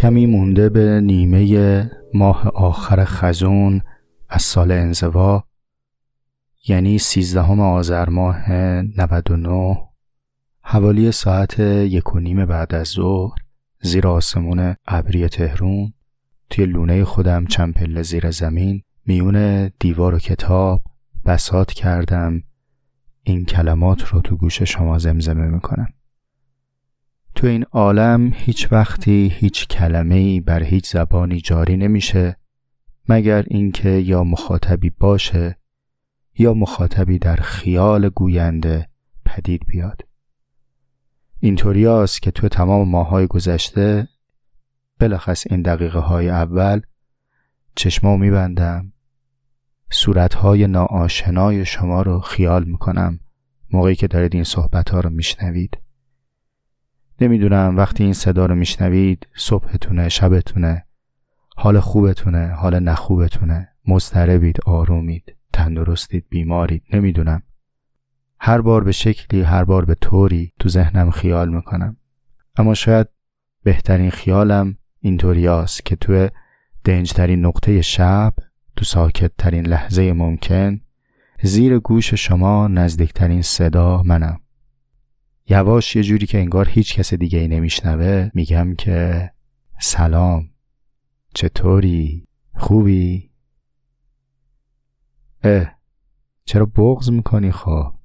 کمی مونده به نیمه ماه آخر خزون از سال انزوا یعنی سیزدهم آذر ماه 99 حوالی ساعت یک و نیم بعد از ظهر زیر آسمون ابری تهرون. توی لونه خودم چند پله زیر زمین میون دیوار و کتاب بسات کردم. این کلمات رو تو گوش شما زمزمه می‌کنم. تو این عالم هیچ وقتی هیچ کلمه بر هیچ زبانی جاری نمیشه مگر اینکه یا مخاطبی باشه یا مخاطبی در خیال گوینده پدید بیاد. اینطوری است که تو تمام ماهای گذشته بلخص این دقیقه های اول چشمو میبندم صورتهای ناآشنای شما رو خیال می‌کنم موقعی که دارید این صحبت ها رو میشنوید. نمی‌دونم وقتی این صدا رو میشنوید صبحتونه شبتونه حال خوبتونه حال نخوبتونه مضطربید آرومید تندرستید بیمارید نمی‌دونم. هر بار به شکلی هر بار به طوری تو ذهنم خیال می‌کنم. اما شاید بهترین خیالم اینطوریاست که تو دنجترین نقطه شب تو ساکت ترین لحظه ممکن زیر گوش شما نزدیکترین صدا منم. یواش یه جوری که انگار هیچ کس دیگه ای نمیشنوه میگم که سلام چطوری؟ خوبی؟ اه چرا بغض می‌کنی خواه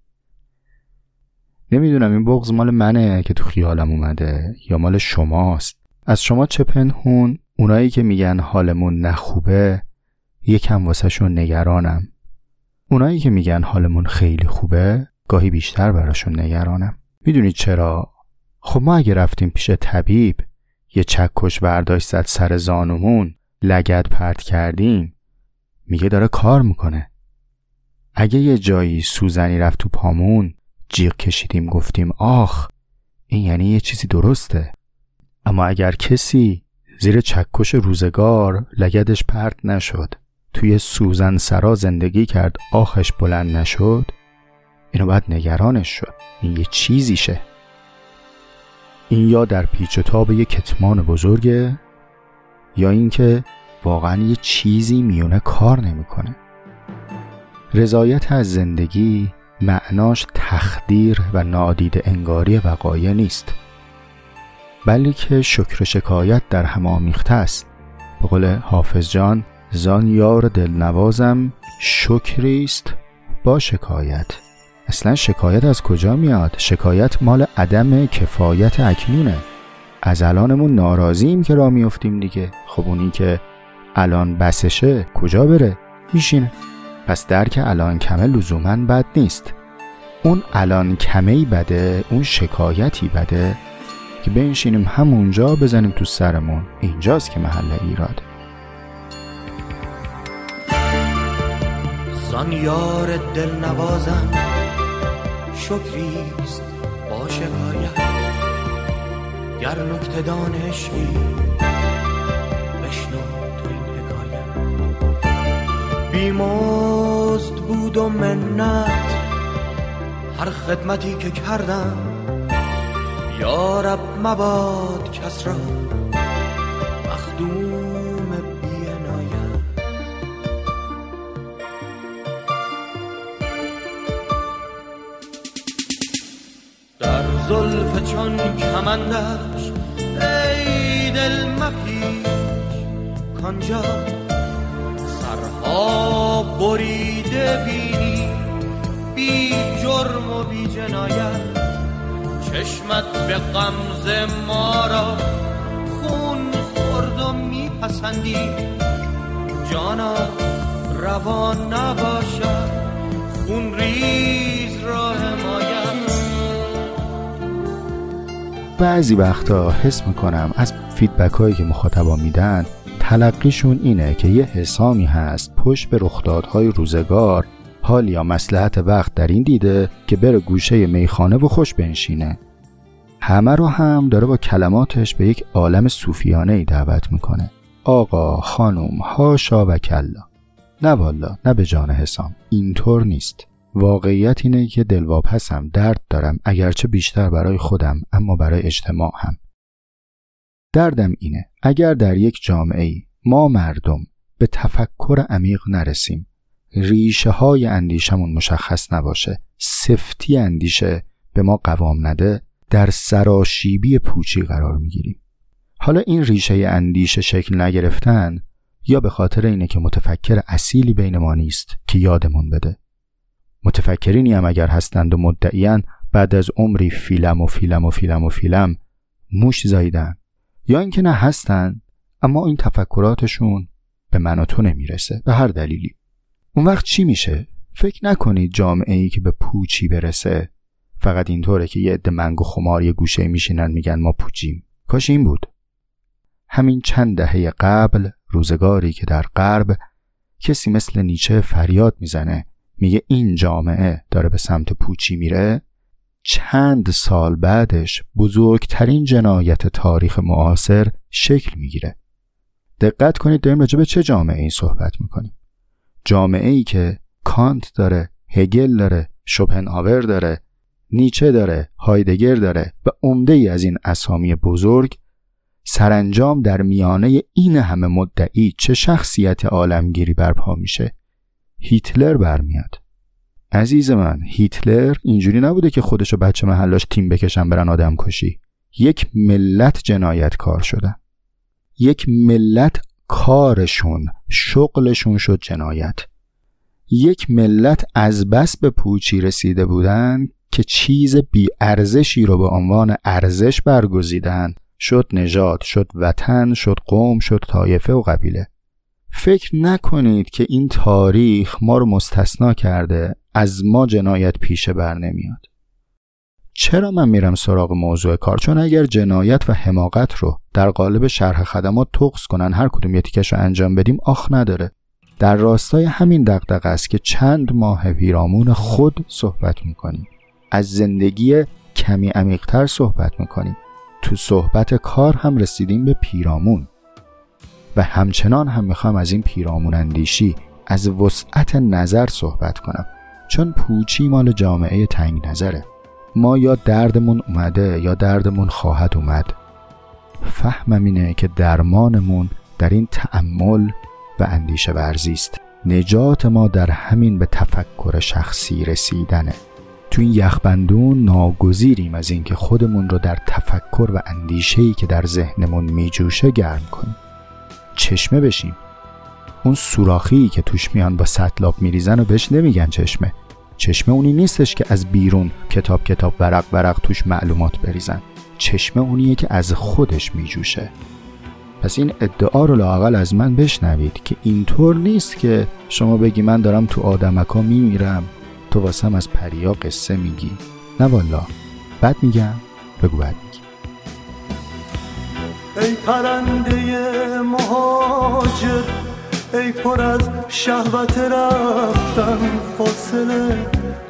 نمی‌دونم این بغض مال منه که تو خیالم اومده یا مال شماست؟ از شما چه پنهون؟ اونایی که میگن حالمون نخوبه یکم واسه شون نگرانم. اونایی که میگن حالمون خیلی خوبه گاهی بیشتر براشون نگرانم. می‌دونید چرا؟ خب ما اگه رفتیم پیش طبیب یه چکش برداشت زد سر زانومون لگد پرت کردیم. میگه داره کار می‌کنه. اگه یه جایی سوزنی رفت تو پامون جیغ کشیدیم گفتیم آخ این یعنی یه چیزی درسته. اما اگر کسی زیر چکش روزگار لگدش پرت نشد توی سوزن سرا زندگی کرد آخش بلند نشد اینو باید نگرانش شد این یه چیزیشه. این یا در پیچ و تاب یه کتمان بزرگه یا اینکه واقعا یه چیزی میونه کار نمی‌کنه. رضایت از زندگی معناش تخدیر و نادید انگاری وقایع نیست. بلکه شکر شکایت در هم آمیخته است. به قول حافظ جان زان یار دلنوازم شکری است با شکایت. اصلا شکایت از کجا میاد؟ شکایت مال عدم کفایت اکنونه. از الانمون ناراضیم که را میفتیم دیگه. خب اونی که الان بسشه کجا بره؟ میشینه. پس درک الان کمه لزوما بد نیست. اون الان کمه بده اون شکایتی بده که بنشینیم همونجا بزنیم تو سرمون. اینجاست که محل ایراد. زان یار دل نوازم شکریست با شکایت. گر نکته دانشی بشنو تو این حکایت. بیمزد بود و منت هر خدمتی که کردم یا رب مباد کس را مخدوم زلف چون کمندش ای دل مپیش کانجا سرها بریده بینی بی جرم و بی جنایت. چشمت به غمز ما را خون خورد و میپسندی. جانا روان نباشد خون ریز را حمایت. بعضی وقتا حس می‌کنم از فیدبک هایی که مخاطبا میدن تلقیشون اینه که یه حسامی هست پشت به رخدادهای روزگار حال یا مسلحت وقت در این دیده که بره گوشه میخانه و خوش بنشینه. همه رو هم داره با کلماتش به یک عالم صوفیانه ای دعوت می‌کنه. آقا خانم هاشا و کلا. نه والا نه به جان حسام. اینطور نیست. واقعیت اینه که دلواپسم درد دارم اگرچه بیشتر برای خودم اما برای اجتماع هم دردم اینه اگر در یک جامعه ما مردم به تفکر عمیق نرسیم ریشه های اندیشمون مشخص نباشه سفتی اندیشه به ما قوام نده در سراشیبی پوچی قرار می‌گیریم. حالا این ریشه اندیشه شکل نگرفتن یا به خاطر اینه که متفکر اصیلی بین ما نیست که یادمون بده؟ متفکرینی هم اگر هستند و مدعیان بعد از عمری فیلم و فیلم و فیلم و فیلم موش زاییدن یا اینکه نه هستن اما این تفکراتشون به من و تو نمی‌رسه به هر دلیلی. اون وقت چی میشه؟ فکر نکنید جامعه ای که به پوچی برسه فقط اینطوره که یه عده منگ و خمار یه گوشه میشینن میگن ما پوچیم. کاش این بود. همین چند دهه قبل روزگاری که در غرب کسی مثل نیچه فریاد می‌زنه. میگه این جامعه داره به سمت پوچی میره. چند سال بعدش بزرگترین جنایت تاریخ معاصر شکل می‌گیره. دقت کنید داریم راجع به چه جامعه ای صحبت می‌کنیم. جامعه ای که کانت داره هگل داره شوپنهاور داره نیچه داره هایدگر داره و عمده ای از این اسامی بزرگ سرانجام در میانه این همه مدعی چه شخصیت عالمگیری برپا میشه. هیتلر برمیاد. عزیز من هیتلر اینجوری نبوده که خودش و بچه محلاش تیم بکشن برن آدم کشی یک ملت جنایت کار شدن یک ملت کارشون شغلشون شد جنایت. یک ملت از بس به پوچی رسیده بودن که چیز بی ارزشی رو به عنوان ارزش برگزیدن. شد نژاد شد وطن شد قوم شد طایفه و قبیله. فکر نکنید که این تاریخ ما رو مستثنا کرده از ما جنایت پیشه بر نمیاد. چرا من میرم سراغ موضوع کار؟ چون اگر جنایت و حماقت رو در قالب شرح خدمات تقص کنن هر کدوم یه رو انجام بدیم آخ نداره. در راستای همین دقدقه است که چند ماه پیرامون خود صحبت می‌کنیم. از زندگی کمی عمیقتر صحبت می‌کنیم. تو صحبت کار هم رسیدیم به پیرامون. و همچنان هم می‌خوام از این پیرامون اندیشی از وسعت نظر صحبت کنم. چون پوچی مال جامعه تنگ نظره. ما یا دردمون اومده یا دردمون خواهد اومد. فهمم اینه که درمانمون در این تأمل و اندیشه ورزی است. نجات ما در همین به تفکر شخصی رسیدنه. تو این یخبندون ناگزیریم از اینکه خودمون رو در تفکر و اندیشه‌ای که در ذهنمون میجوشه گرم کنیم. چشمه بشیم. اون سوراخی که توش میان با سطلاب میریزن و بهش نمیگن چشمه. چشمه اونی نیستش که از بیرون کتاب کتاب ورق ورق توش معلومات بریزن. چشمه اونیه که از خودش میجوشه. پس این ادعا رو لاقل از من بشنوید که اینطور نیست که شما بگی من دارم تو آدمکا میمیرم. تو واسم از پریا قصه میگی. نه والا. بد میگم بگو بد میگی. پرنده مهاجر ای پر از شهوت رفتن فاصله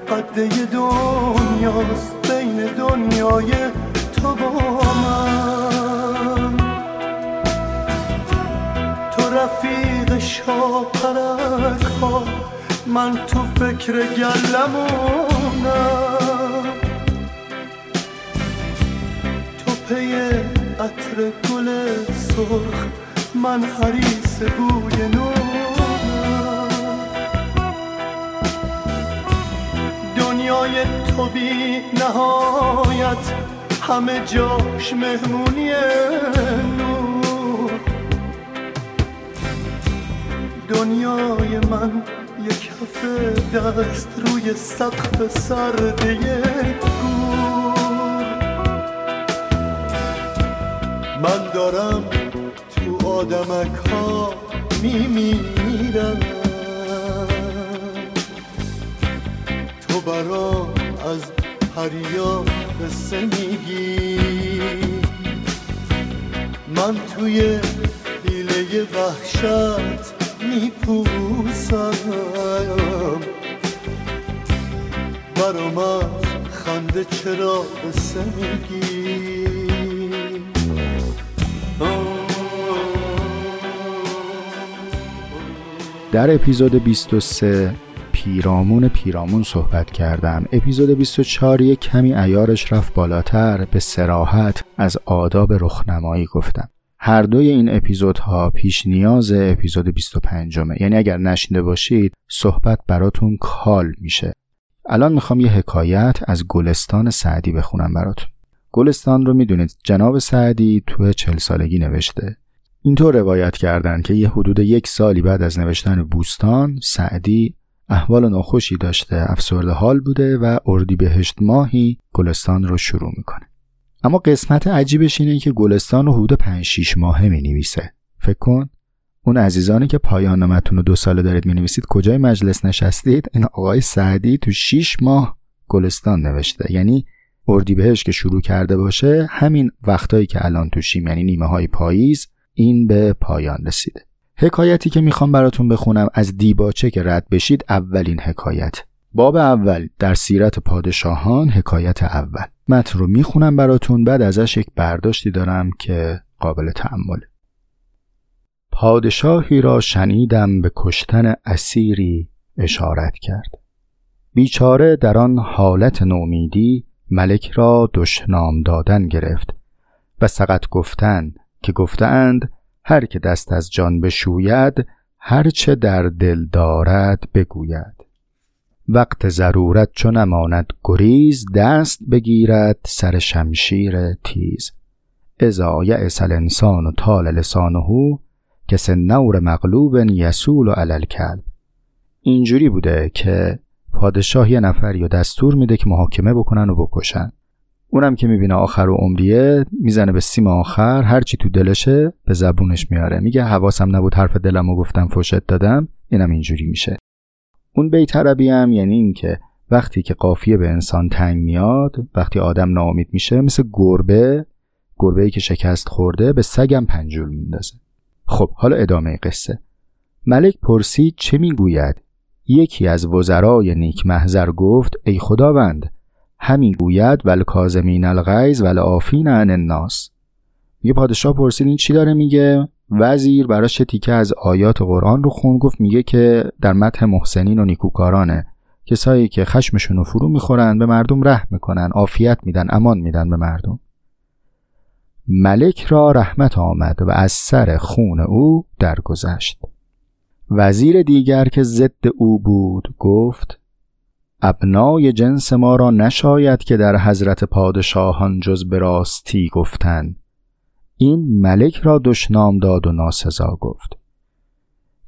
قده دنیاست بین دنیای تو با من. تو رفیق شاپرک ها من تو فکر گلمونم. تو پی عطر گل سرخ من حریس بوی نونم دنیای تو بی نهایت همه جاش مهمونی نور دنیای من یک کف دست روی سقف سرده من دارم تو آدمک ها میمیرم. تو برام از پریا قصه میگی. من توی حیله وحشت میپوسم. برام از خنده چرا قصه میگی؟ در اپیزود 23 پیرامون پیرامون صحبت کردم. اپیزود 24 یک کمی ایارش رفت بالاتر به سراحت از آداب رخنمایی گفتم. هر دوی این اپیزودها پیش نیاز اپیزود 25 مه. یعنی اگر نشینده باشید صحبت براتون کال میشه. الان می‌خوام یه حکایت از گلستان سعدی بخونم براتون. گلستان رو می‌دونید جناب سعدی تو چل سالگی نوشته. اینطور روایت کردند که یه حدود یک سالی بعد از نوشتن بوستان سعدی احوال ناخوشی داشته افسرده حال بوده و اردیبهشت ماهی گلستان رو شروع می‌کنه. اما قسمت عجیبش اینه که گلستان رو حدود 5 6 ماهه می نویسه فکر کن اون عزیزانی که پایان نامتون رو دو ساله دارید می نویسید کجای مجلس نشستید؟ این آقای سعدی تو 6 ماه گلستان نوشته. یعنی اردیبهشت که شروع کرده باشه همین وقتایی که الان توشیم یعنی نیمه های پاییز این به پایان رسیده حکایتی که می‌خوام براتون بخونم از دیباچه که رد بشید اولین حکایت. باب اول در سیرت پادشاهان حکایت اول. متن رو می‌خونم براتون بعد ازش یک برداشتی دارم که قابل تعمل پادشاهی را شنیدم به کشتن اسیری اشارت کرد. بیچاره در آن حالت نومیدی ملک را دشنام دادن گرفت و سقط گفتن که گفتند هر که دست از جان بشوید هر چه در دل دارد بگوید. وقت ضرورت چون نماند گریز دست بگیرد سر شمشیر تیز. اذا یأس الانسان و طال لسانه که سنور مغلوب یسول علل کلب اینجوری بوده که پادشاه یه نفری و دستور میده که محاکمه بکنن و بکشن. اونم که می‌بینه آخر و عمریه می‌زنه به سیم آخر هرچی تو دلشه به زبونش میاره. میگه حواسم نبود حرف دلم و گفتم فوشت دادم. اینم اینجوری میشه. اون بیت عربی هم یعنی اینکه وقتی که قافیه به انسان تنگ میاد وقتی آدم ناامید میشه مثل گربه گربه ای که شکست خورده به سگم پنجول میندازه. خب حالا ادامه قصه. ملک پرسید چه می‌گوید؟ یکی از وزرای نیک محضر گفت ای خداوند همی گوید ول کازمین الغیظ ول عافین عن الناس. یه پادشاه پرسید این چی داره میگه؟ وزیر براش تیکه از آیات قرآن رو خون گفت میگه که در متح محسنین و نیکوکارانه کسایی که خشمشون رو فرو می‌خورن به مردم رحم می‌کنن عافیت میدن امان میدن به مردم. ملک را رحمت آمد و از سر خون او درگذشت. وزیر دیگر که ضد او بود گفت ابنای جنس ما را نشاید که در حضرت پادشاهان جز به راستی گفتند. این ملک را دشنام داد و ناسزا گفت.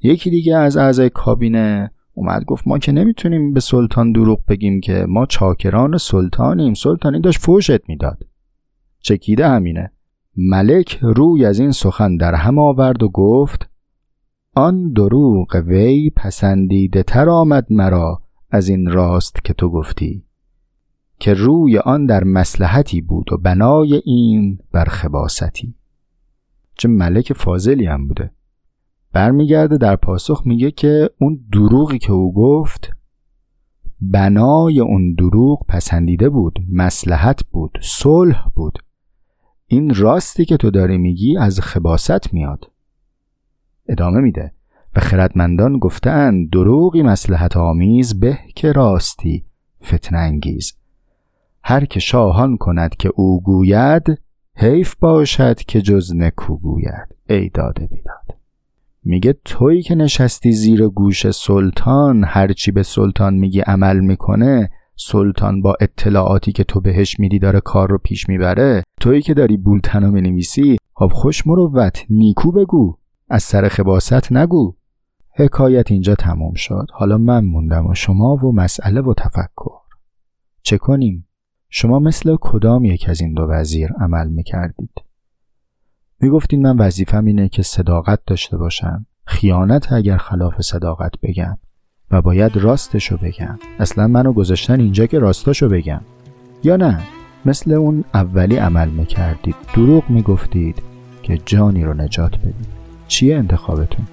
یکی دیگه از اعضای کابینه اومد گفت ما که نمی‌تونیم به سلطان دروغ بگیم که ما چاکران سلطانیم. سلطانی داشت فوشت می‌داد. چکیده همینه. ملک روی از این سخن در هم آورد و گفت آن دروغ وی پسندیده تر آمد مرا. از این راست که تو گفتی که روی آن در مسلحتی بود و بنای این بر خباستی چه ملک فاضلی هم بوده. برمیگرده در پاسخ میگه که اون دروغی که او گفت بنای اون دروغ پسندیده بود مسلحت بود صلح بود. این راستی که تو داری میگی از خباست میاد. ادامه میده. و خردمندان گفتند دروغی مسلحت آمیز به که راستی فتن انگیز. هر که شاهان کند که او گوید حیف باشد که جز نکو گوید. ای داده بیداد. میگه تویی که نشستی زیر گوش سلطان هرچی به سلطان میگی عمل می‌کنه سلطان با اطلاعاتی که تو بهش میدی داره کار رو پیش می‌بره. تویی که داری بولتنو می‌نویسی خب خوش مروت نیکو بگو. از سر خباست نگو. حکایت اینجا تموم شد. حالا من موندم و شما و مسئله و تفکر. چه کنیم؟ شما مثل کدام یک از این دو وزیر عمل می‌کردید؟ می‌گفتین من وظیفم اینه که صداقت داشته باشم. خیانت اگر خلاف صداقت بگم. و باید راستشو بگم. اصلا منو گذاشتن اینجا که راستاشو بگم. یا نه؟ مثل اون اولی عمل می‌کردید. دروغ می‌گفتید که جانی رو نجات بدید. چیه انتخابتون؟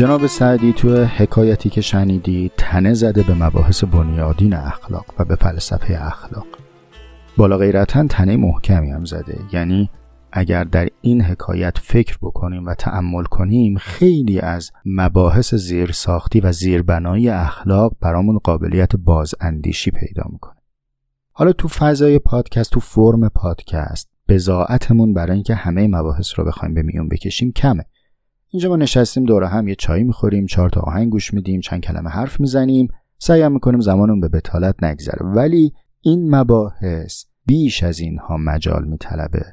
جناب سعدی تو حکایتی که شنیدی تنه زده به مباحث بنیادین اخلاق و به فلسفه اخلاق. بالا غیرتا تنه محکمی هم زده. یعنی اگر در این حکایت فکر بکنیم و تأمل کنیم خیلی از مباحث زیر ساختی و زیربنایی اخلاق برامون قابلیت بازاندیشی پیدا می‌کنه. حالا تو فضای پادکست تو فرم پادکست بزاعتمون برای اینکه همه مباحث رو بخوایم به میون بکشیم کمه. اینجا ما نشستیم دور هم یه چای می‌خوریم چهار تا آهنگ گوش میدیم چند کلمه حرف می‌زنیم سعی می‌کنیم زمانمون به بتالت نگذره. ولی این مباحث بیش از اینها مجال میطلبه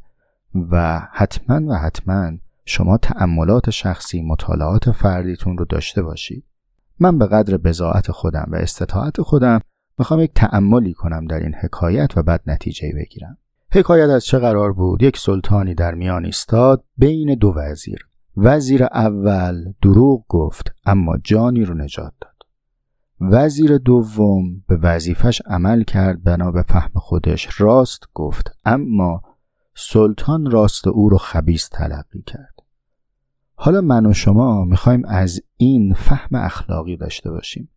و حتما و حتما شما تأملات شخصی مطالعات فردیتون رو داشته باشید. من به قدر بزاعت خودم و استطاعت خودم می‌خوام یک تأملی کنم در این حکایت و بعد نتیجه بگیرم. حکایت از چه قرار بود؟ یک سلطانی در میان ایستاد بین دو وزیر. وزیر اول دروغ گفت اما جانی رو نجات داد. وزیر دوم به وظیفش عمل کرد بنا به فهم خودش راست گفت اما سلطان راست او رو خبیس تلقی کرد. حالا من و شما می‌خوایم از این فهم اخلاقی داشته باشیم.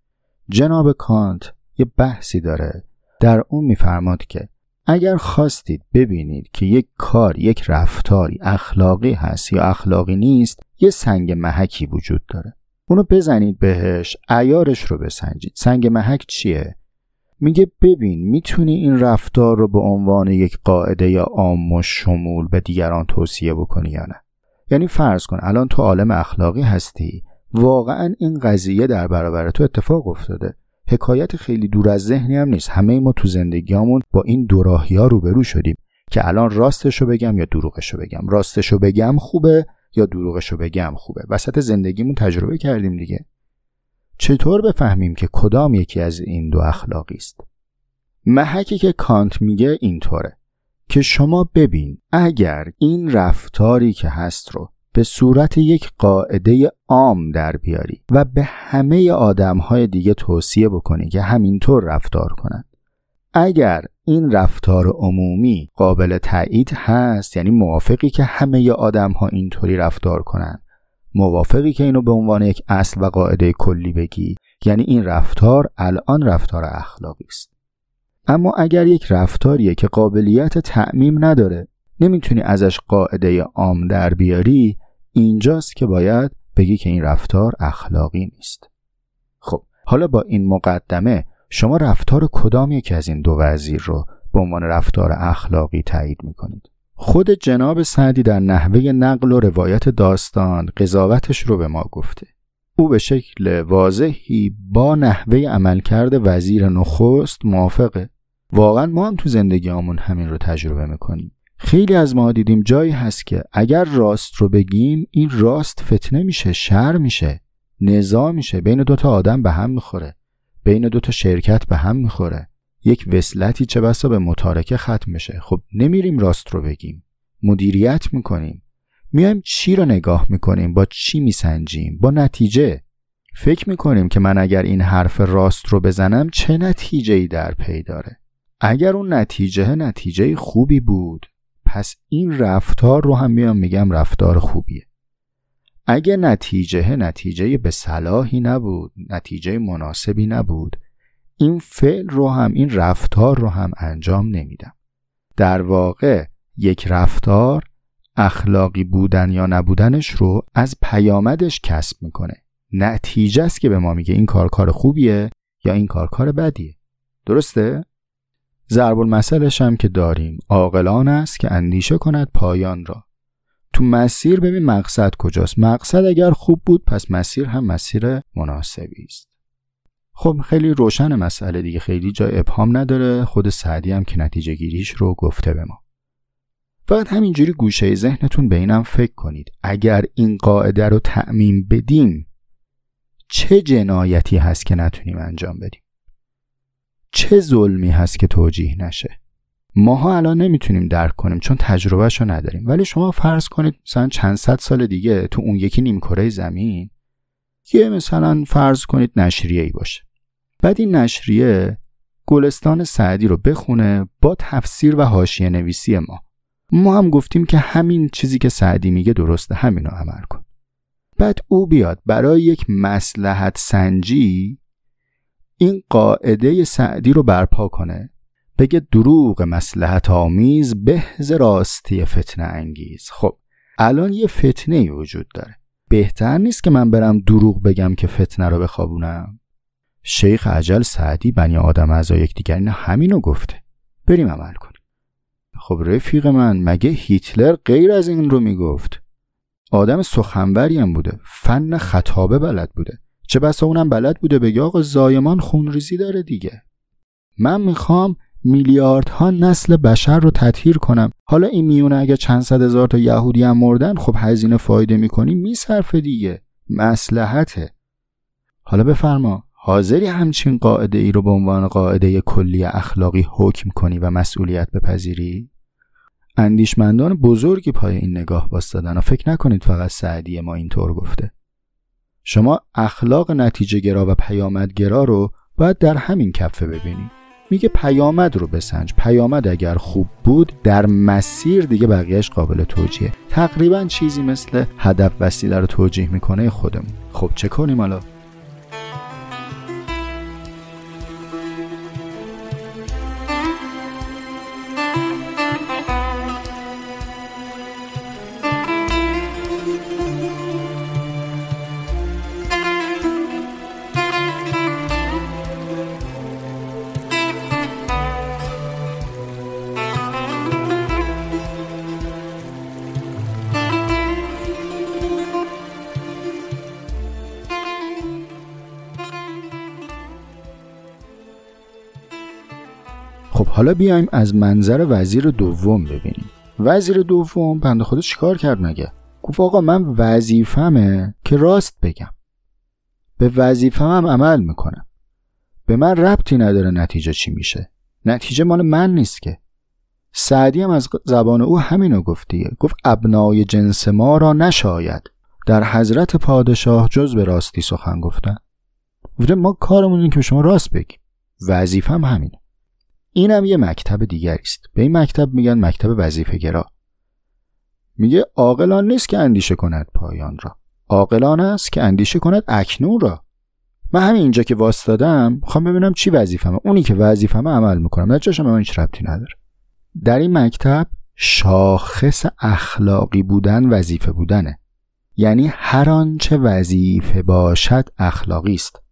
جناب کانت یه بحثی داره. در اون میفرماد که اگر خواستید ببینید که یک کار یک رفتاری اخلاقی هست یا اخلاقی نیست یه سنگ محکی وجود داره. اونو بزنید بهش ایارش رو بسنجید. سنگ محک چیه؟ میگه ببین می‌تونی این رفتار رو به عنوان یک قاعده یا عام و شمول به دیگران توصیه بکنی یا نه؟ یعنی فرض کن الان تو عالم اخلاقی هستی. واقعا این قضیه در برابر تو اتفاق افتاده. حکایت خیلی دور از ذهنی هم نیست. همه ما تو زندگیامون با این دوراهی ها روبرو شدیم که الان راستشو بگم یا دروغشو بگم. راستشو بگم خوبه یا دروغشو بگم خوبه؟ وسط زندگیمون تجربه کردیم دیگه. چطور بفهمیم که کدام یکی از این دو اخلاقی است؟ محکی که کانت میگه اینطوره که شما ببین اگر این رفتاری که هست رو به صورت یک قاعده عام در بیاری و به همه آدمهای دیگه توصیه بکنی که همینطور رفتار کنند اگر این رفتار عمومی قابل تایید هست یعنی موافقی که همه آدم ها اینطوری رفتار کنند موافقی که اینو به عنوان یک اصل و قاعده کلی بگی یعنی این رفتار الان رفتار اخلاقی است. اما اگر یک رفتاریه که قابلیت تعمیم نداره نمی‌تونی ازش قاعده عام در بیاری اینجاست که باید بگی که این رفتار اخلاقی نیست. خب حالا با این مقدمه شما رفتار کدام یکی از این دو وزیر رو به عنوان رفتار اخلاقی تایید می‌کنید؟ خود جناب سعدی در نحوه نقل و روایت داستان قضاوتش رو به ما گفته. او به شکل واضحی با نحوه عملکرد وزیر نخست موافقه. واقعا ما هم تو زندگی همین رو تجربه می‌کنیم. خیلی از ما دیدیم جایی هست که اگر راست رو بگیم این راست فتنه میشه شر میشه نزا میشه. بین دوتا آدم به هم می‌خوره. بین دوتا شرکت به هم می‌خوره. یک وصلتی چه بسا به متارکه ختم میشه خب نمیریم راست رو بگیم. مدیریت می‌کنیم. میایم چی رو نگاه می‌کنیم؟ با چی میسنجیم؟ با نتیجه. فکر می‌کنیم که من اگر این حرف راست رو بزنم چه نتیجه ای در پی داره؟ اگر اون نتیجه نتیجه خوبی بود پس این رفتار رو هم میام میگم رفتار خوبیه. اگه نتیجه نتیجه به صلاحی نبود نتیجه مناسبی نبود این فعل رو هم این رفتار رو هم انجام نمیدم. در واقع یک رفتار اخلاقی بودن یا نبودنش رو از پیامدش کسب می‌کنه. نتیجه است که به ما میگه این کار کار خوبیه یا این کار کار بدیه. درسته؟ ضرب المثلش هم که داریم عاقلان است که اندیشه کند پایان را. تو مسیر ببین مقصد کجاست. مقصد اگر خوب بود پس مسیر هم مسیر مناسبی است. خب خیلی روشن مسئله دیگه. خیلی جای ابهام نداره. خود سعدی هم که نتیجه گیریش رو گفته به ما. فقط همینجوری گوشه ذهنتون به اینم فکر کنید. اگر این قاعده رو تعمین بدیم چه جنایتی هست که نتونیم انجام بدیم؟ چه ظلمی هست که توجیه نشه؟ ماها الان نمی‌تونیم درک کنیم چون تجربهش رو نداریم. ولی شما فرض کنید مثلا چند صد سال دیگه تو اون یکی نیمکره زمین یه مثلا فرض کنید نشریه ای باشه. بعد این نشریه گلستان سعدی رو بخونه با تفسیر و حاشیه نویسی ما. ما هم گفتیم که همین چیزی که سعدی میگه درسته همین رو عمل کن. بعد او بیاد برای یک مسلحت سنجی این قاعده سعدی رو برپا کنه. بگه دروغ مسلحت آمیز بهز راستی فتنه انگیز. خب الان یه فتنه ای وجود داره. بهتر نیست که من برم دروغ بگم که فتنه رو بخوابونم؟ شیخ عجل سعدی بنی آدم از یکدیگر اینا همینو گفته. بریم عمل کنیم. خب رفیق من مگه هیتلر غیر از این رو می‌گفت؟ آدم سخنوری هم بوده. فن خطابه بلد بوده. چه بسا اونم بلد بوده بگه آقا زایمان خونریزی داره دیگه. من می‌خوام میلیاردها نسل بشر رو تطهیر کنم. حالا این میونه اگه چند صد هزار تا یهودی هم مردن خب هزینه فایده می‌کنی میصرفه دیگه. مسلحته حالا بفرما حاضری همچین قاعده ای رو به عنوان قاعده کلی اخلاقی حکم کنی و مسئولیت بپذیری؟ اندیشمندان بزرگی پای این نگاه باستادن و فکر نکنید فقط سعدی ما اینطور گفته. شما اخلاق نتیجه گرا و پیامدگرا رو باید در همین کفه ببینید میگه پیامد رو بسنج. پیامد اگر خوب بود در مسیر دیگه بقیهش قابل توجیه. تقریبا چیزی مثل هدف وسیله رو توجیه می‌کنه خودمون. خب چه کنیم حالا؟ حالا بیایم از منظر وزیر دوم ببینیم. وزیر دوم بنده خدا چیکار کرد مگه؟ گفت آقا من وظیفمه که راست بگم. به وظیفمم عمل می‌کنم. به من ربطی نداره نتیجه چی میشه. نتیجه مال من نیست که. سعدی هم از زبان او همینو گفتیه گفت ابنای جنس ما را نشاید در حضرت پادشاه جز به راستی سخن گفتن. گفته ما کارمون اینه که شما راست بگیم. وظیفم همینه. اینم یه مکتب دیگری است. به این مکتب میگن مکتب وظیفه گرا میگه عاقلان نیست که اندیشه کند پایان را. عاقلان است که اندیشه کند اکنون را. من همین اینجا که واسطادم خوام ببینم چی وظیفمه اونی که وظیفمه عمل می‌کنم. نتیجهش من هیچ ربطی نداره. در این مکتب شاخص اخلاقی بودن وظیفه بودنه. یعنی هر آنچه وظیفه باشد اخلاقی است.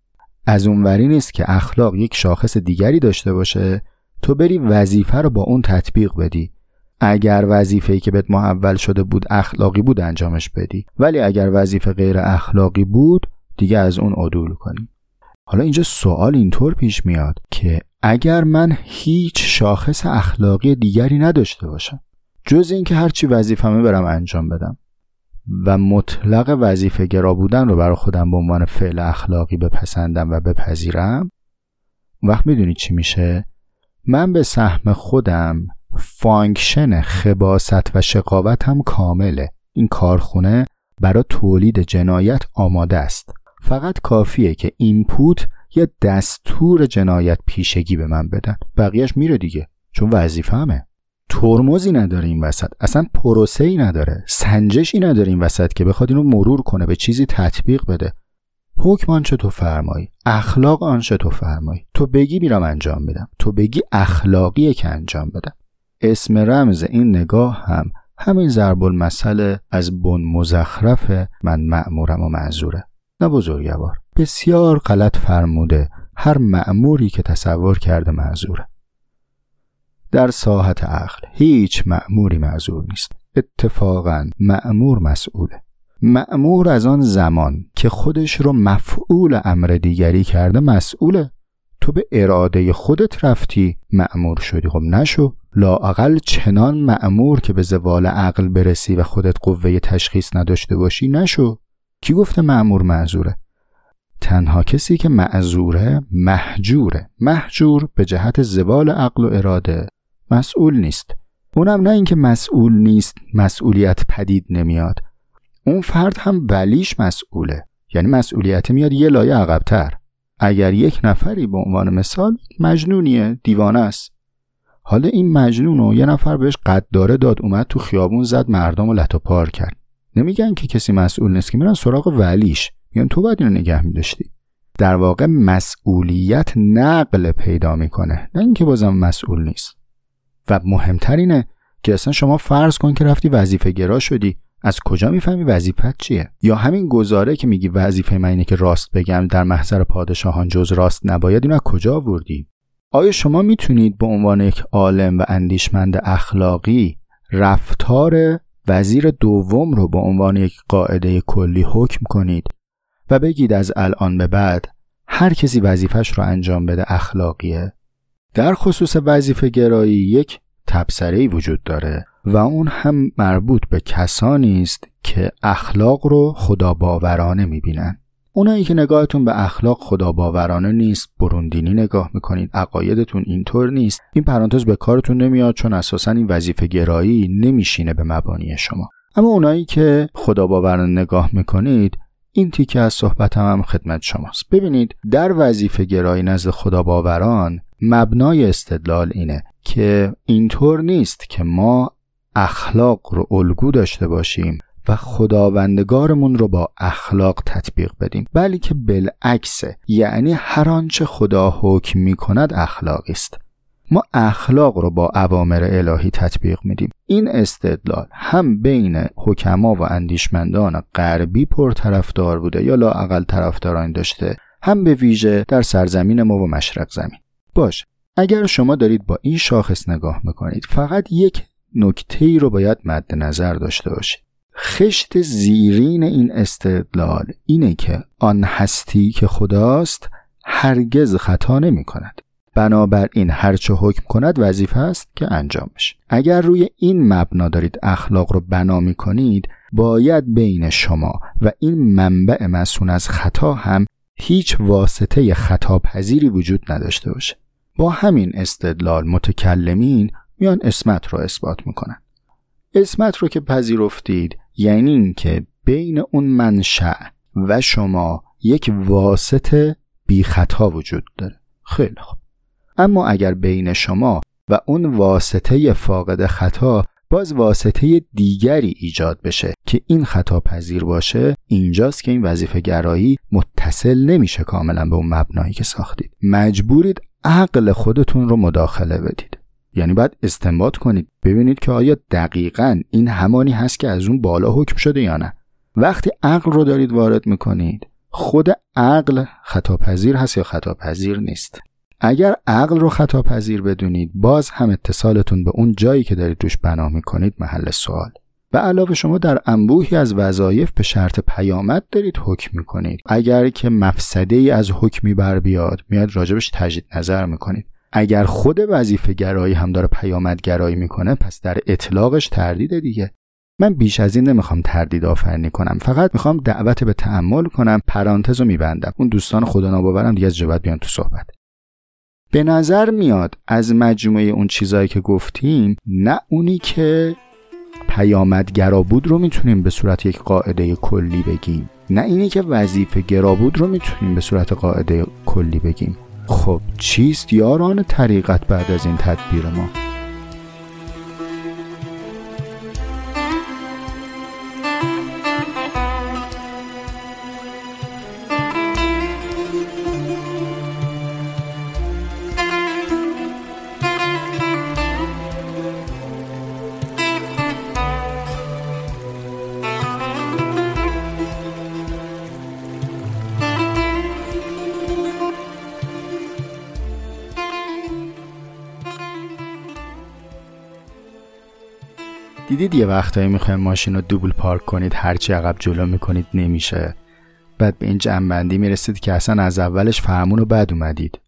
از اونوری نیست که اخلاق یک شاخص دیگری داشته باشه تو بری وظیفه رو با اون تطبیق بدی. اگر وظیفه‌ای که بهت محول شده بود اخلاقی بود انجامش بدی. ولی اگر وظیفه غیر اخلاقی بود دیگه از اون عدول کنی. حالا اینجا سوال اینطور پیش میاد که اگر من هیچ شاخص اخلاقی دیگری نداشته باشم جز اینکه هرچی وظیفمه برم انجام بدم و مطلق وظیفه گرا بودن رو برای خودم به عنوان فعل اخلاقی بپسندم و بپذیرم وقت می‌دونی چی میشه؟ من به سهم خودم function خباثت و شقاوت هم کامله. این کارخونه برای تولید جنایت آماده است. فقط کافیه که input یه دستور جنایت پیشگی به من بدن. بقیهش میره دیگه چون وظیفمه. ترمزی نداره این وسط. اصلا پروسه ای نداره. سنجشی نداره این وسط که بخواد اینو مرور کنه به چیزی تطبیق بده. حکم آنچه تو فرمایی؟ اخلاق آنچه تو فرمایی؟ تو بگی میرم انجام میدم. تو بگی اخلاقیه که انجام بدم. اسم رمز این نگاه هم همین ضرب المثل از بن مزخرف من معمورم و معذوره. نه بزرگوار. بسیار غلط فرموده. هر معموری که تصور کرده معذوره. در ساحت عقل هیچ معموری معذور نیست. اتفاقا معمور مسئوله. معمور از آن زمان که خودش رو مفعول امر دیگری کرده مسئوله. تو به اراده خودت رفتی معمور شدی. خب نشو. لااقل چنان معمور که به زوال عقل برسی و خودت قوه تشخیص نداشته باشی نشو. کی گفته معمور معذوره؟ تنها کسی که معذوره محجوره. محجور به جهت زوال عقل و اراده مسئول نیست. اونم نه اینکه مسئول نیست مسئولیت پدید نمیاد. اون فرد هم ولیش مسئوله. یعنی مسئولیت میاد یه لایه عقبتر. اگر یک نفری به عنوان مثال مجنونیه دیوانه است. حالا این مجنون رو یه نفر بهش قداره داد اومد تو خیابون زد مردم و لطو پار کرد. نمیگن که کسی مسئول نیست که میرن سراغ ولیش. میگن تو باید اینو نگه میداشتی. در واقع مسئولیت نقل پیدا می‌کنه. نه اینکه بازم مسئول نیست. و مهمتر اینه که اصلا شما فرض کن که رفتی وظیفه گرا شدی. از کجا می‌فهمی وظیفت چیه؟ یا همین گزاره که میگی وظیفه من اینه که راست بگم در محضر پادشاهان جز راست نباید اینو از کجا آوردی؟ آیا شما می‌تونید به عنوان یک عالم و اندیشمند اخلاقی رفتار وزیر دوم رو به عنوان یک قاعده کلی حکم کنید و بگید از الان به بعد هر کسی وظیفش رو انجام بده اخلاقیه؟ در خصوص وظیفه گرایی یک تبصره وجود داره و اون هم مربوط به کسانی است که اخلاق رو خدا باورانه می‌بینن. اونایی که نگاهتون به اخلاق خدا باورانه نیست بروندینی نگاه می‌کنید عقایدتون اینطور نیست. این پرانتز به کارتون نمیاد چون اساسا این وظیفه گرایی نمیشینه به مبانی شما. اما اونایی که خدا باورانه نگاه می‌کنید این تیکه از صحبتم هم خدمت شماست. ببینید در وظیفه گرایی نزد خدا باوران مبنای استدلال اینه. که اینطور نیست که ما اخلاق رو الگو داشته باشیم و خداوندگارمون رو با اخلاق تطبیق بدیم. بلکه بالعکسه یعنی هر آنچه خدا حکم می کند اخلاقی است. ما اخلاق رو با اوامر الهی تطبیق میدیم. این استدلال هم بین حکما و اندیشمندان غربی پرطرفدار بوده یا لااقل طرفداران داشته هم به ویژه در سرزمین ما و مشرق زمین. باش اگر شما دارید با این شاخص نگاه می‌کنید فقط یک نکته ای رو باید مد نظر داشته باشید. خشت زیرین این استدلال اینه که آن هستی که خداست هرگز خطا نمی کند بنابراین هرچه حکم کند وظیفه است که انجام بشه. اگر روی این مبنا دارید اخلاق رو بنا می کنید باید بین شما و این منبع مسون از خطا هم هیچ واسطه خطا پذیری وجود نداشته باشه. با همین استدلال متکلمین میان اسمت رو اثبات می‌کنن. اسمت رو که پذیرفتید یعنی اینکه بین اون منشأ و شما یک واسطه بی خطا وجود داره. خیلی خوب. اما اگر بین شما و اون واسطه فاقد خطا باز واسطه دیگری ایجاد بشه که این خطا پذیر باشه اینجاست که این وظیفه گرایی متصل نمیشه کاملا به اون مبنایی که ساختید. مجبورید عقل خودتون رو مداخله بدید. یعنی باید استنباط کنید ببینید که آیا دقیقا این همانی هست که از اون بالا حکم شده یا نه. وقتی عقل رو دارید وارد می‌کنید خود عقل خطاپذیر هست یا خطاپذیر نیست؟ اگر عقل رو خطاپذیر بدونید باز هم اتصالتون به اون جایی که دارید روش بنا می‌کنید محل سوال. و علاوه شما در انبوهی از وظایف به شرط پیامد دارید حکم می‌کنید. اگر که مفسده ای از حکمی بر بیاد میاد راجبش تجدید نظر می‌کنید. اگر خود وظیفه گرایی هم داره پیامد گرایی می‌کنه پس در اطلاقش تردید دیگه. من بیش از این نمی‌خوام تردید آفرینی کنم. فقط می‌خوام دعوت به تحمل کنم پرانتز رو میبندم. اون دوستان خدا ناباورم دیگه از جواب بیان تو صحبت. به نظر میاد از مجموعه اون چیزایی که گفتیم نه اونی که پیامدگرا بود رو می‌تونیم به صورت یک قاعده کلی بگیم. نه اینی که وظیفه گرا بود رو می‌تونیم به صورت قاعده کلی بگیم. خب چیست یاران طریقت بعد از این تدبیر ما؟ دیدید یه وقتایی می‌خوایم ماشین رو دوبل پارک کنید هرچی عقب جلو می‌کنید نمیشه. بعد به این جنبندی می‌رسید که اصلا از اولش فرمون رو بد اومدید.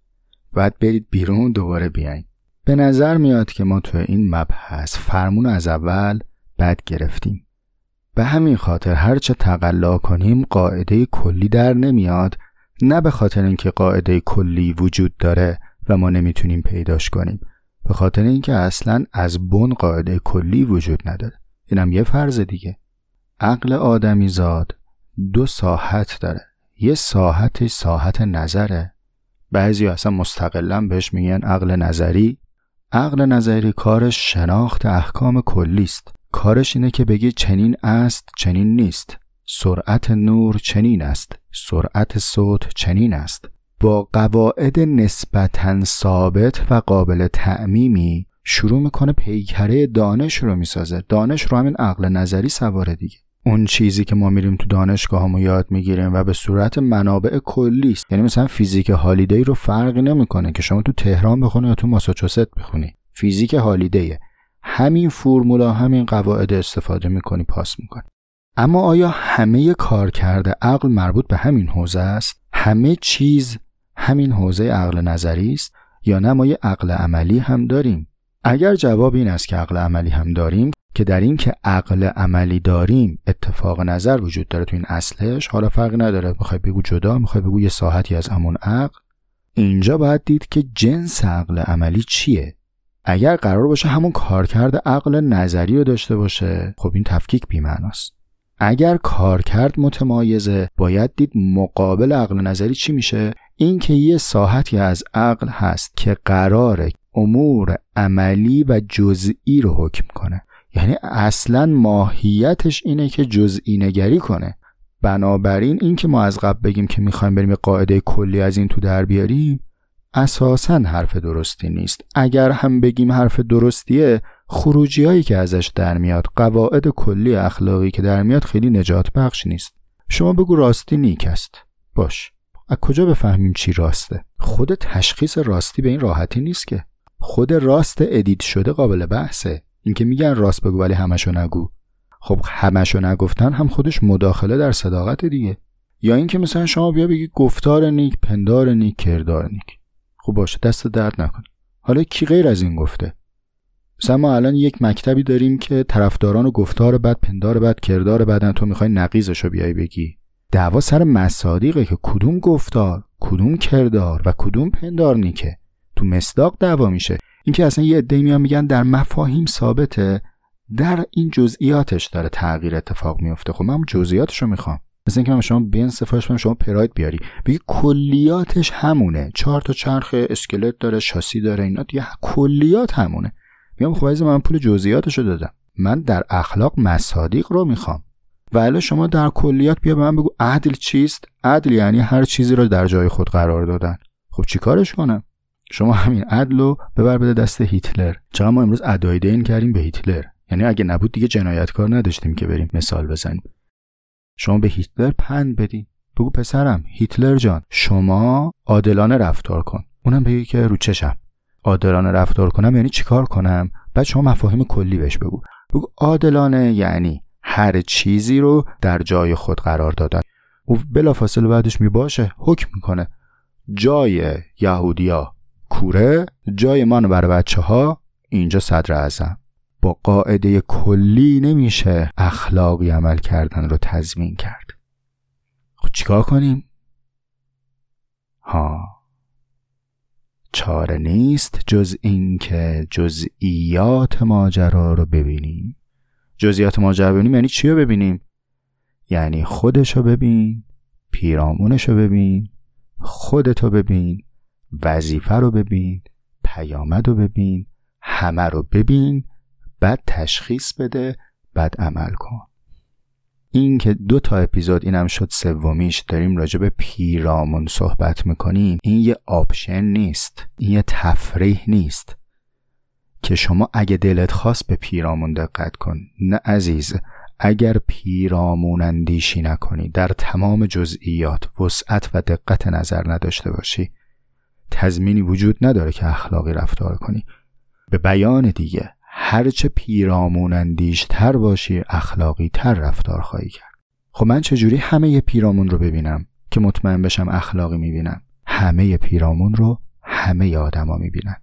بعد برید بیرون دوباره بیاین. به نظر میاد که ما تو این مبحث فرمون از اول بد گرفتیم. به همین خاطر هرچه تقلا کنیم قاعده کلی در نمیاد. نه به خاطر اینکه قاعده کلی وجود داره و ما نمی‌تونیم پیداش کنیم. به خاطر اینکه اصلا از بن قاعده کلی وجود نداره. اینم یه فرض دیگه. عقل آدمی زاد دو ساحت داره. یه ساحتش ساحت نظره. بعضی اصلا مستقلا بهش میگن عقل نظری. عقل نظری کارش شناخت احکام کلی است کارش اینه که بگی چنین است چنین نیست. سرعت نور چنین است. سرعت صوت چنین است. با قواعد نسبتا ثابت و قابل تعمیمی شروع می‌کنه پیکره دانش رو می‌سازه. دانش رو همین عقل نظری سواره دیگه. اون چیزی که ما میریم تو دانشگاه همو یاد می‌گیریم و به صورت منابع کلی است. یعنی مثلا فیزیک هالیدی رو فرقی نمی‌کنه که شما تو تهران بخونی یا تو ماساچوست بخونی. فیزیک هالیدیه همین فرمولا همین قواعد استفاده می‌کنی پاس می‌کنی. اما آیا همه کار کرده عقل مربوط به همین حوزه است؟ همه چیز همین حوزه عقل نظری است یا نه ما یه عقل عملی هم داریم؟ اگر جواب این است که عقل عملی هم داریم که در این که عقل عملی داریم اتفاق نظر وجود داره تو این اصلش حالا فرقی نداره می‌خوای بگو جدا می‌خوای بگو یه ساحتی از همون عقل. اینجا باید دید که جنس عقل عملی چیه؟ اگر قرار باشه همون کارکرد عقل نظری رو داشته باشه خب این تفکیک بیمعناست. اگر کارکرد متمایزه باید دید مقابل عقل نظری چی میشه؟ اینکه یه ساحتی از عقل هست که قراره امور عملی و جزئی رو حکم کنه. یعنی اصلا ماهیتش اینه که جزئی نگری کنه. بنابراین اینکه ما از قبل بگیم که می‌خوایم بریم قاعده کلی از این تو در بیاریم اساسا حرف درستی نیست. اگر هم بگیم حرف درستیه خروجی هایی که ازش در میاد قواعد کلی اخلاقی که در میاد خیلی نجات بخش نیست. شما بگو راستی نیک است. باش. از کجا بفهمیم چی راسته؟ خود تشخیص راستی به این راحتی نیست که. خود راست edit شده قابل بحثه. اینکه میگن راست بگو ولی همشو نگو. خب همشو نگفتن هم خودش مداخله در صداقت دیگه. یا اینکه مثلا شما بیا بگی گفتار نیک پندار نیک کردار نیک. خب باشه دست درد نکنه. حالا کی غیر از این گفته؟ مثلا ما الان یک مکتبی داریم که طرفداران و گفتار بد پندار بد کردار بدن. تو می‌خوای نقیضشو بیای بگی. دعوا سر مصادیقه که کدوم گفتار کدوم کردار و کدوم پندار نیکه تو مصداق دعوا میشه. اینکه اصلا یه عده میان میگن در مفاهیم ثابته در این جزئیاتش داره تغییر اتفاق میفته. خب من جزئیاتش رو می‌خوام. مثل اینکه من شما بین سفارش کنم شما پراید بیاری. بگی کلیاتش همونه. چهار تا چرخ اسکلت داره شاسی داره اینا دیگه کلیات همونه. میگم خب من پول جزئیاتش رو دادم. من در اخلاق مصادیق رو می‌خوام. ولی شما در کلیات بیا به من بگو عدل چیست؟ عدل یعنی هر چیزی رو در جای خود قرار دادن. خب چیکارش کنم؟ شما همین عدل رو ببر بده دست هیتلر. چرا ما امروز ادای دین کردیم به هیتلر. یعنی اگه نبود دیگه جنایتکار نداشتیم که بریم مثال بزنیم. شما به هیتلر پند بدین. بگو پسرم هیتلر جان شما عادلانه رفتار کن. اونم بگی که رو چشم. عادلانه رفتار کنم یعنی چیکار کنم؟ بعد شما مفاهیم کلی بهش بگو. بگو عادلانه یعنی هر چیزی رو در جای خود قرار دادن. او بلافاصله بعدش می باشه حکم می‌کنه. جای یهودیا کوره جای من برای بچه ها اینجا صدر اعظم. با قاعده کلی نمیشه اخلاقی عمل کردن رو تضمین کرد. خب چیکار کنیم؟ ها. چاره نیست جز اینکه جزئیات ماجرا رو ببینیم. جزئیات ماجرا ببینیم یعنی چی رو ببینیم؟ یعنی خودش رو ببین پیرامونش رو ببین خودتو ببین وظیفه رو ببین پیامد رو ببین همه رو ببین بعد تشخیص بده بعد عمل کن. این که دو تا اپیزود اینم شد سومیش داریم راجع به پیرامون صحبت می‌کنیم این یه option نیست این یه تفریح نیست. که شما اگه دلت خواست به پیرامون دقت کن. نه عزیز اگر پیرامون اندیشی نکنی در تمام جزئیات وسعت و دقت نظر نداشته باشی. تضمینی وجود نداره که اخلاقی رفتار کنی. به بیان دیگه هرچه پیرامون اندیشتر باشی اخلاقی تر رفتار خواهی کرد. خب من چجوری همه پیرامون رو ببینم که مطمئن بشم اخلاقی می‌بینم؟ همه پیرامون رو همه آدما می‌بینن.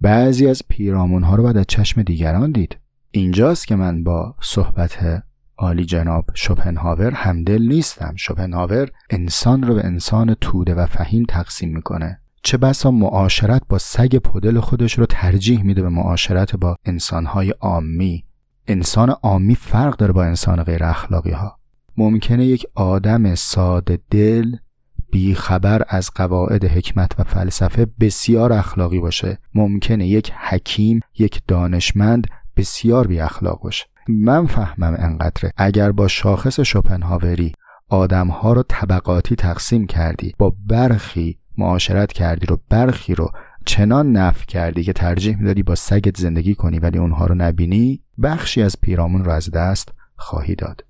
بعضی از پیرامون ها رو باید از چشم دیگران دید. اینجاست که من با صحبت عالی جناب شوپنهاور همدل نیستم. شوپنهاور انسان رو به انسان توده و فهیم تقسیم می‌کنه. چه بسا معاشرت با سگ پدل خودش رو ترجیح میده به معاشرت با انسانهای عامی. انسان عامی فرق داره با انسان غیر اخلاقی ها ممکنه یک آدم ساده دل بی خبر از قواعد حکمت و فلسفه بسیار اخلاقی باشه. ممکنه یک حکیم یک دانشمند بسیار بی اخلاق باشه. من فهمم انقدره. اگر با شاخص شوپنهاوری آدمها رو طبقاتی تقسیم کردی با برخی معاشرت کردی رو برخی رو چنان نف کردی که ترجیح می‌دادی با سگت زندگی کنی ولی اونها رو نبینی بخشی از پیرامون رو از دست خواهی داد.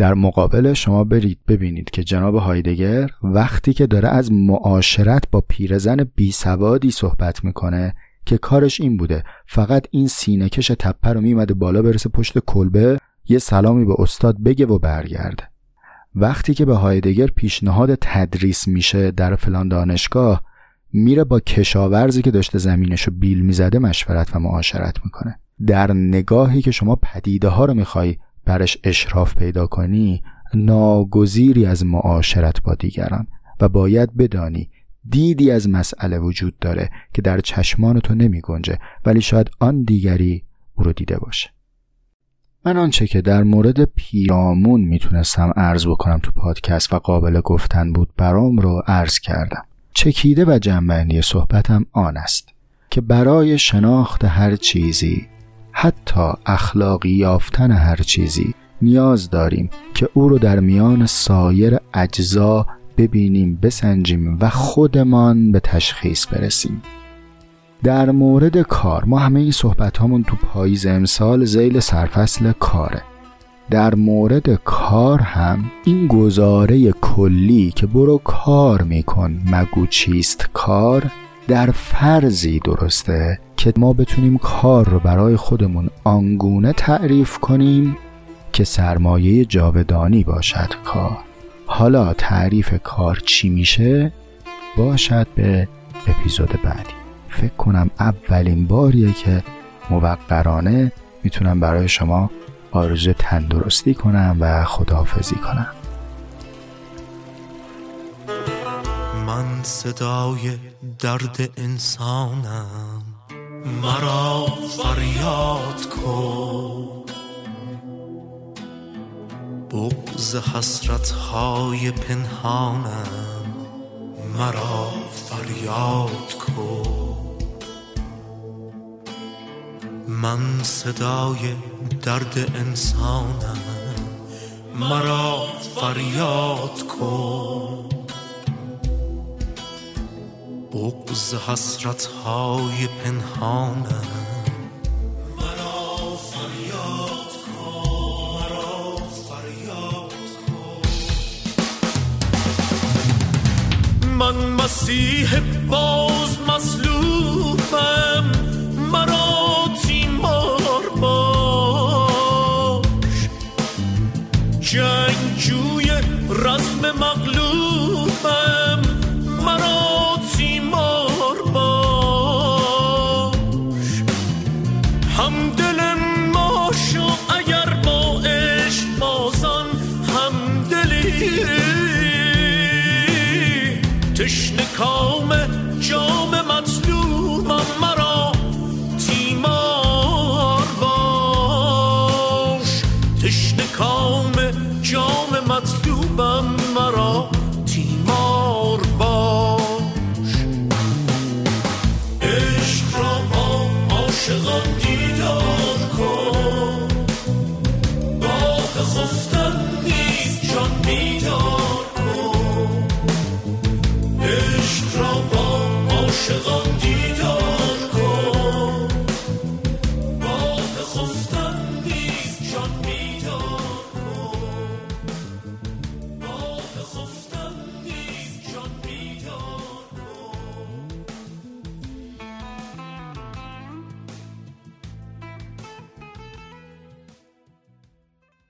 در مقابل شما برید ببینید که جناب هایدگر وقتی که داره از معاشرت با پیرزن بی سوادی صحبت می‌کنه که کارش این بوده. فقط این سینهکش تپه رو میمده بالا برسه پشت کلبه یه سلامی به استاد بگه و برگرده. وقتی که به هایدگر پیشنهاد تدریس میشه در فلان دانشگاه میره با کشاورزی که داشته زمینشو بیل می‌زده مشورت و معاشرت می‌کنه. در نگاهی که شما پدیده ها رو می‌خوای برش اشراف پیدا کنی ناگزیری از معاشرت با دیگران و باید بدانی دیدی از مسئله وجود داره که در چشمان تو نمی گنجه ولی شاید آن دیگری او رو دیده باشه. من آنچه که در مورد پیامون می‌تونستم عرض بکنم تو پادکست و قابل گفتن بود برام رو عرض کردم. چکیده و جنبندی صحبتم آن است که برای شناخت هر چیزی حتی اخلاقی یافتن هر چیزی نیاز داریم که او رو در میان سایر اجزا ببینیم بسنجیم و خودمان به تشخیص برسیم. در مورد کار ما همه این صحبت هامون تو پاییز امسال زیل سرفصل کاره. در مورد کار هم این گزاره کلی که برو کار میکن مگو چیست کار؟ در فرضی درسته که ما بتونیم کار رو برای خودمون آنگونه تعریف کنیم که سرمایه جاودانی باشد کار. حالا تعریف کار چی میشه؟ باشد به اپیزود بعدی. فکر کنم اولین باریه که موقرانه می‌تونم برای شما آرزو تندرستی کنم و خداحافظی کنم. من صدای درد انسانم. مرا فریاد کن. بغز حسرت های پنهانم. مرا فریاد کن. من صدای درد انسانم. مرا فریاد کن. بغز حسرت های پنهانم من مسیح باز مسلوبم مرا تیمار باش. جنگجوی رزم مغلوب